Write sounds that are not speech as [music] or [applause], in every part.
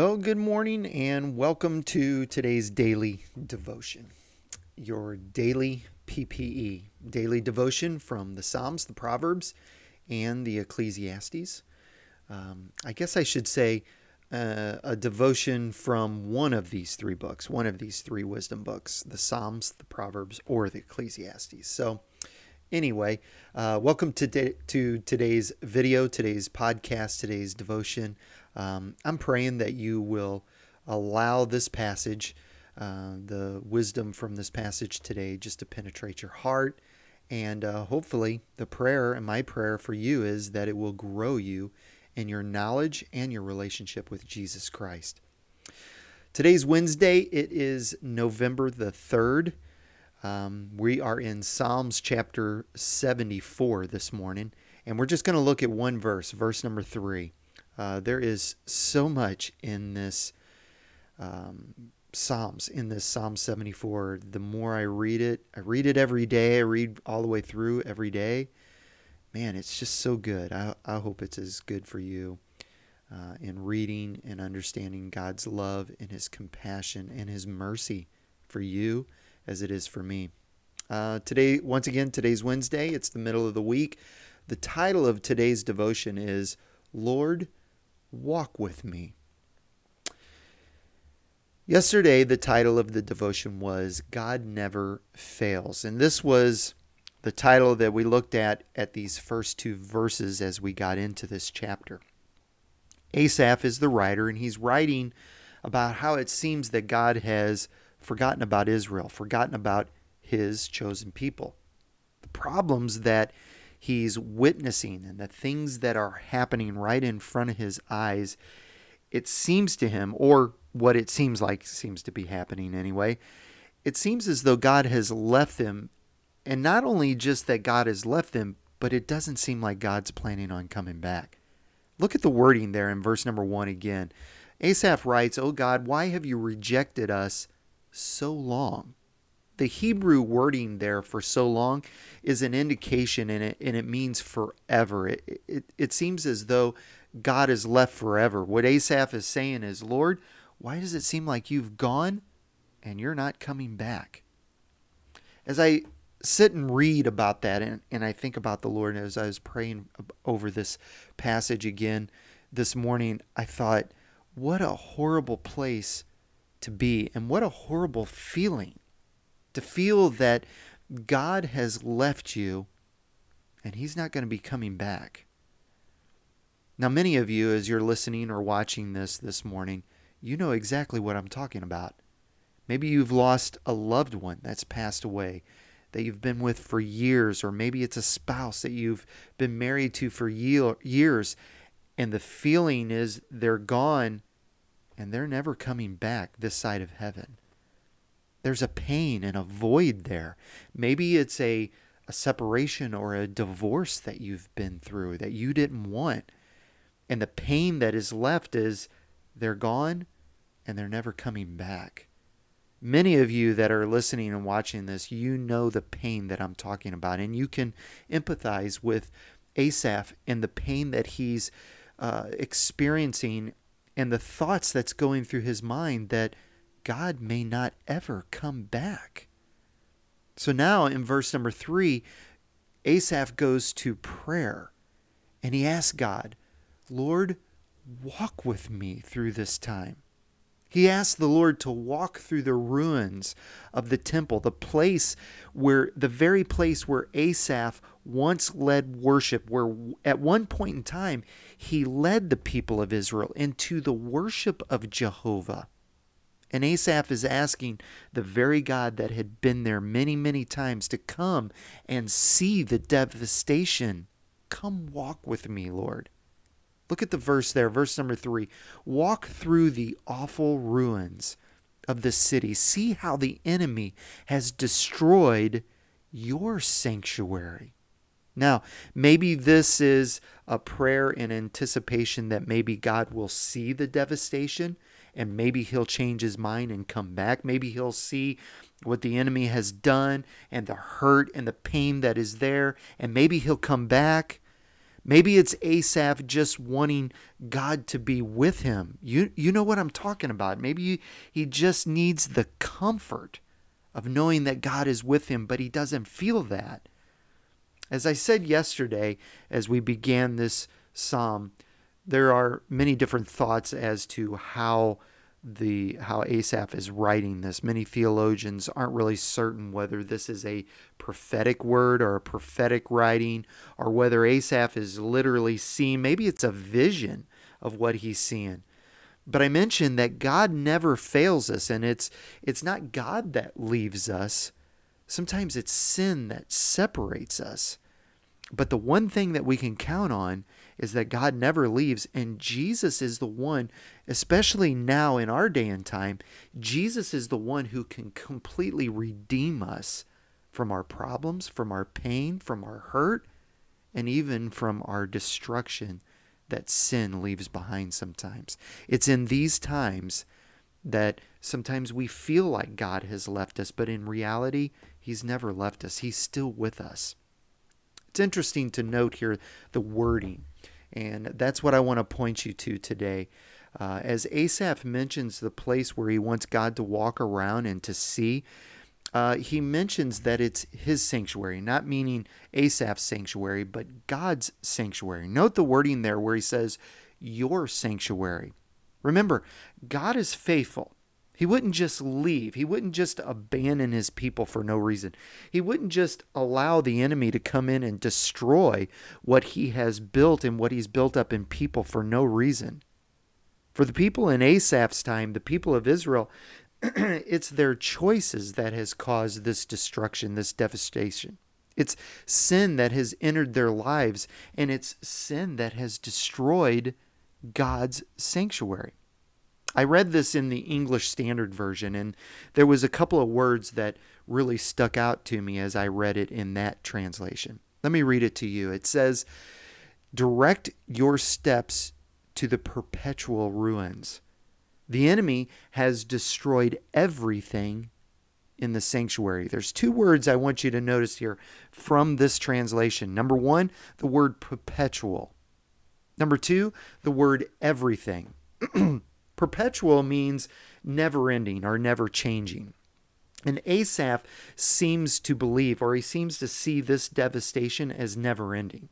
Well, good morning and welcome to today's daily devotion. Your daily PPE, daily devotion from the Psalms, the Proverbs, and the Ecclesiastes. Um, I guess I should say uh, a devotion from one of these three books, one of these three wisdom books the Psalms, the Proverbs, or the Ecclesiastes. So, anyway, uh, welcome to, de- to today's video, today's podcast, today's devotion. Um, I'm praying that you will allow this passage, uh, the wisdom from this passage today, just to penetrate your heart. And uh, hopefully, the prayer and my prayer for you is that it will grow you in your knowledge and your relationship with Jesus Christ. Today's Wednesday. It is November the 3rd. Um, we are in Psalms chapter 74 this morning, and we're just going to look at one verse, verse number 3. Uh, there is so much in this um, Psalms, in this Psalm 74. The more I read it, I read it every day. I read all the way through every day. Man, it's just so good. I, I hope it's as good for you uh, in reading and understanding God's love and His compassion and His mercy for you as it is for me. Uh, today, once again, today's Wednesday. It's the middle of the week. The title of today's devotion is Lord, Walk with Me. Yesterday, the title of the devotion was God Never Fails. And this was the title that we looked at at these first two verses as we got into this chapter. Asaph is the writer, and he's writing about how it seems that God has forgotten about Israel, forgotten about his chosen people. The problems that he's witnessing and the things that are happening right in front of his eyes, it seems to him, or what it seems like seems to be happening anyway, it seems as though God has left them. And not only just that God has left them, but it doesn't seem like God's planning on coming back. Look at the wording there in verse number one again. Asaph writes, O God, why have you rejected us so long? The Hebrew wording there for so long is an indication and it, and it means forever. It, it, it seems as though God is left forever. What Asaph is saying is, Lord, why does it seem like you've gone and you're not coming back? As I sit and read about that and, and I think about the Lord as I was praying over this passage again this morning, I thought, what a horrible place to be and what a horrible feeling to feel that God has left you and He's not going to be coming back. Now, many of you, as you're listening or watching this this morning, you know exactly what I'm talking about. Maybe you've lost a loved one that's passed away that you've been with for years, or maybe it's a spouse that you've been married to for years, and the feeling is they're gone and they're never coming back this side of heaven there's a pain and a void there. Maybe it's a, a separation or a divorce that you've been through that you didn't want. And the pain that is left is they're gone and they're never coming back. Many of you that are listening and watching this, you know the pain that I'm talking about, and you can empathize with Asaph and the pain that he's uh, experiencing and the thoughts that's going through his mind that God may not ever come back. So now in verse number three, Asaph goes to prayer and he asks God, Lord, walk with me through this time. He asked the Lord to walk through the ruins of the temple, the place where, the very place where Asaph once led worship, where at one point in time he led the people of Israel into the worship of Jehovah. And Asaph is asking the very God that had been there many, many times to come and see the devastation. Come walk with me, Lord. Look at the verse there, verse number three. Walk through the awful ruins of the city. See how the enemy has destroyed your sanctuary. Now, maybe this is a prayer in anticipation that maybe God will see the devastation and maybe he'll change his mind and come back. Maybe he'll see what the enemy has done and the hurt and the pain that is there, and maybe he'll come back. Maybe it's Asaph just wanting God to be with him. You, you know what I'm talking about. Maybe he just needs the comfort of knowing that God is with him, but he doesn't feel that. As I said yesterday, as we began this psalm, there are many different thoughts as to how the how Asaph is writing this. Many theologians aren't really certain whether this is a prophetic word or a prophetic writing or whether Asaph is literally seeing maybe it's a vision of what he's seeing. But I mentioned that God never fails us and it's it's not God that leaves us. Sometimes it's sin that separates us. But the one thing that we can count on is that God never leaves, and Jesus is the one, especially now in our day and time, Jesus is the one who can completely redeem us from our problems, from our pain, from our hurt, and even from our destruction that sin leaves behind sometimes. It's in these times that sometimes we feel like God has left us, but in reality, He's never left us. He's still with us. It's interesting to note here the wording. And that's what I want to point you to today. Uh, as Asaph mentions the place where he wants God to walk around and to see, uh, he mentions that it's his sanctuary, not meaning Asaph's sanctuary, but God's sanctuary. Note the wording there where he says, Your sanctuary. Remember, God is faithful. He wouldn't just leave. He wouldn't just abandon his people for no reason. He wouldn't just allow the enemy to come in and destroy what he has built and what he's built up in people for no reason. For the people in Asaph's time, the people of Israel, [clears throat] it's their choices that has caused this destruction, this devastation. It's sin that has entered their lives, and it's sin that has destroyed God's sanctuary. I read this in the English Standard Version, and there was a couple of words that really stuck out to me as I read it in that translation. Let me read it to you. It says, Direct your steps to the perpetual ruins. The enemy has destroyed everything in the sanctuary. There's two words I want you to notice here from this translation. Number one, the word perpetual. Number two, the word everything. [clears throat] Perpetual means never ending or never changing. And Asaph seems to believe, or he seems to see this devastation as never ending.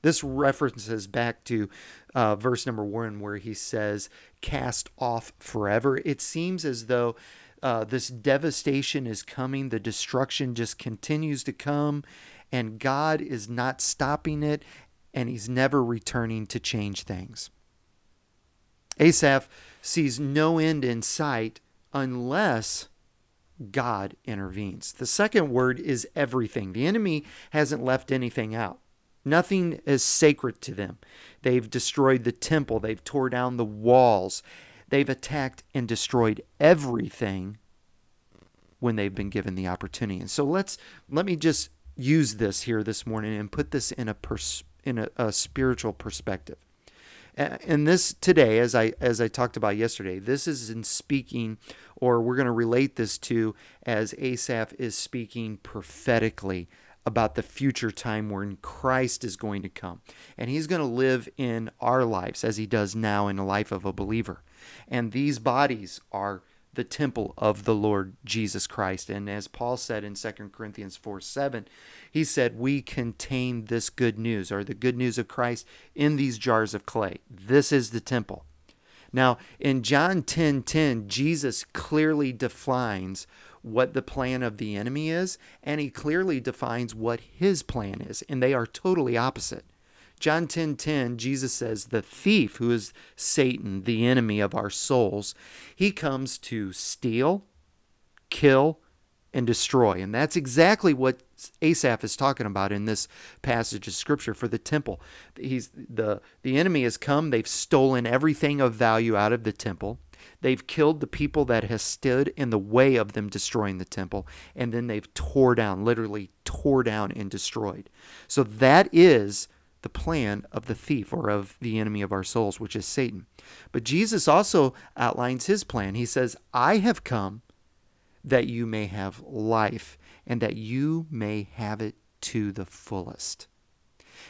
This references back to uh, verse number one, where he says, cast off forever. It seems as though uh, this devastation is coming, the destruction just continues to come, and God is not stopping it, and he's never returning to change things. Asaph sees no end in sight unless God intervenes. The second word is everything. The enemy hasn't left anything out. Nothing is sacred to them. They've destroyed the temple, they've tore down the walls, they've attacked and destroyed everything when they've been given the opportunity. And so let's let me just use this here this morning and put this in a pers- in a, a spiritual perspective and this today as i as i talked about yesterday this is in speaking or we're going to relate this to as asaph is speaking prophetically about the future time when christ is going to come. And he's going to live in our lives as he does now in the life of a believer. And these bodies are the temple of the Lord Jesus Christ. And as Paul said in 2 Corinthians 4 7, he said, We contain this good news, or the good news of Christ, in these jars of clay. This is the temple. Now, in John 10 10, Jesus clearly defines what the plan of the enemy is, and he clearly defines what his plan is, and they are totally opposite. John 10:10 10, 10, Jesus says the thief who is Satan, the enemy of our souls, he comes to steal, kill and destroy. And that's exactly what Asaph is talking about in this passage of scripture for the temple. He's the the enemy has come, they've stolen everything of value out of the temple. They've killed the people that has stood in the way of them destroying the temple, and then they've tore down, literally tore down and destroyed. So that is the plan of the thief or of the enemy of our souls, which is Satan. But Jesus also outlines his plan. He says, I have come that you may have life and that you may have it to the fullest.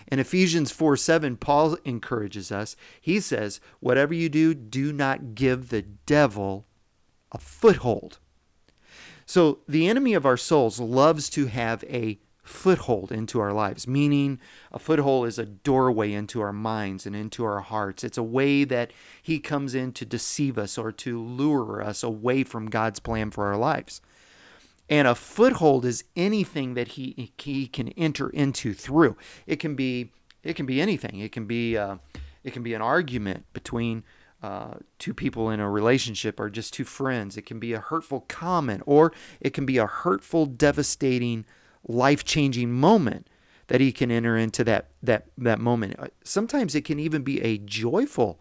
In Ephesians 4 7, Paul encourages us. He says, Whatever you do, do not give the devil a foothold. So the enemy of our souls loves to have a foothold into our lives, meaning a foothold is a doorway into our minds and into our hearts. It's a way that he comes in to deceive us or to lure us away from God's plan for our lives. And a foothold is anything that he, he can enter into through. It can be it can be anything. It can be uh, it can be an argument between uh, two people in a relationship or just two friends. It can be a hurtful comment, or it can be a hurtful, devastating, life changing moment that he can enter into that that that moment. Uh, sometimes it can even be a joyful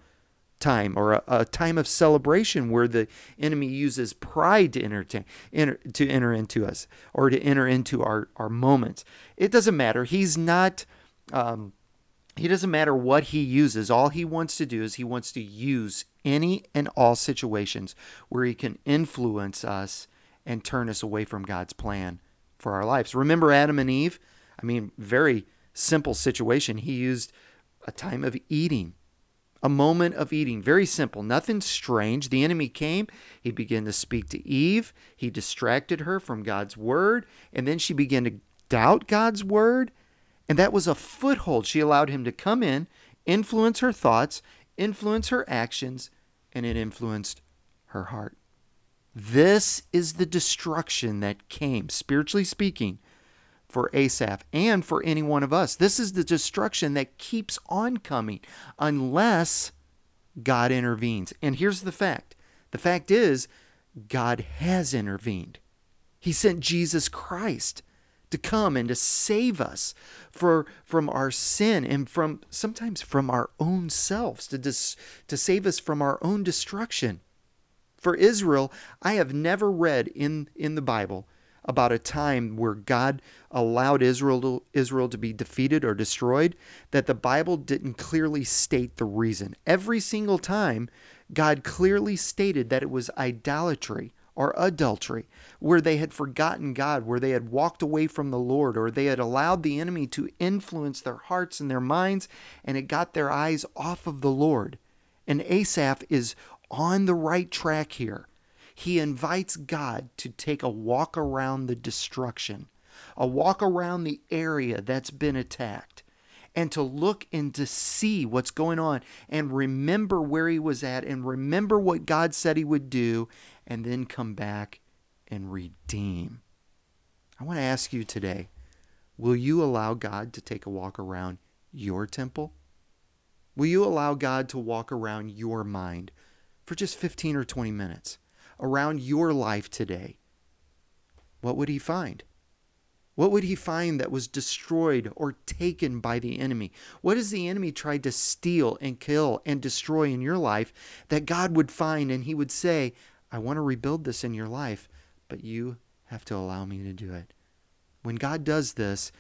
time or a, a time of celebration where the enemy uses pride to entertain enter, to enter into us or to enter into our our moments. It doesn't matter. He's not. Um, he doesn't matter what he uses. All he wants to do is he wants to use any and all situations where he can influence us and turn us away from God's plan for our lives. Remember Adam and Eve? I mean, very simple situation. He used a time of eating, a moment of eating. Very simple, nothing strange. The enemy came. He began to speak to Eve. He distracted her from God's word. And then she began to doubt God's word. And that was a foothold. She allowed him to come in, influence her thoughts, influence her actions, and it influenced her heart. This is the destruction that came, spiritually speaking, for Asaph and for any one of us. This is the destruction that keeps on coming unless God intervenes. And here's the fact the fact is, God has intervened. He sent Jesus Christ to come and to save us for, from our sin and from sometimes from our own selves, to, dis, to save us from our own destruction. For Israel, I have never read in, in the Bible about a time where God allowed Israel to, Israel to be defeated or destroyed that the Bible didn't clearly state the reason. Every single time, God clearly stated that it was idolatry or adultery, where they had forgotten God, where they had walked away from the Lord, or they had allowed the enemy to influence their hearts and their minds, and it got their eyes off of the Lord. And Asaph is on the right track here. He invites God to take a walk around the destruction, a walk around the area that's been attacked and to look and to see what's going on and remember where he was at and remember what God said he would do and then come back and redeem. I want to ask you today will you allow God to take a walk around your temple? Will you allow God to walk around your mind for just 15 or 20 minutes, around your life today? What would he find? What would he find that was destroyed or taken by the enemy? What has the enemy tried to steal and kill and destroy in your life that God would find and he would say, I want to rebuild this in your life, but you have to allow me to do it. When God does this,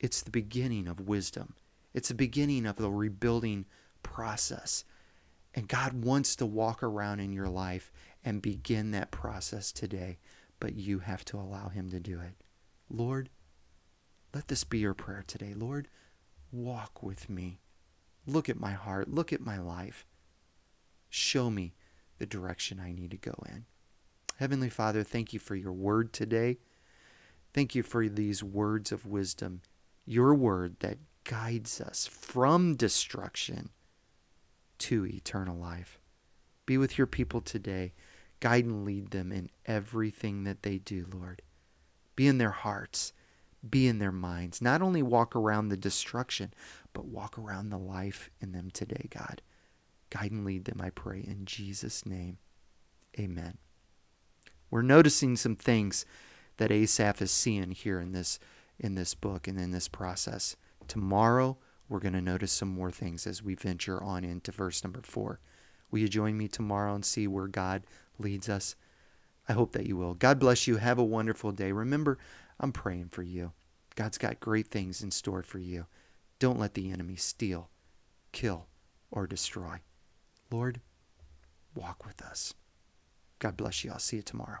it's the beginning of wisdom. It's the beginning of the rebuilding process. And God wants to walk around in your life and begin that process today, but you have to allow Him to do it. Lord, let this be your prayer today. Lord, walk with me. Look at my heart. Look at my life. Show me the direction I need to go in. Heavenly Father, thank you for your word today. Thank you for these words of wisdom, your word that guides us from destruction to eternal life. Be with your people today. Guide and lead them in everything that they do, Lord. Be in their hearts, be in their minds. Not only walk around the destruction, but walk around the life in them today, God. Guide and lead them, I pray, in Jesus' name. Amen. We're noticing some things that Asaph is seeing here in this in this book and in this process. Tomorrow we're going to notice some more things as we venture on into verse number 4. Will you join me tomorrow and see where God leads us? I hope that you will. God bless you. Have a wonderful day. Remember, I'm praying for you. God's got great things in store for you. Don't let the enemy steal, kill, or destroy. Lord, walk with us. God bless you. I'll see you tomorrow.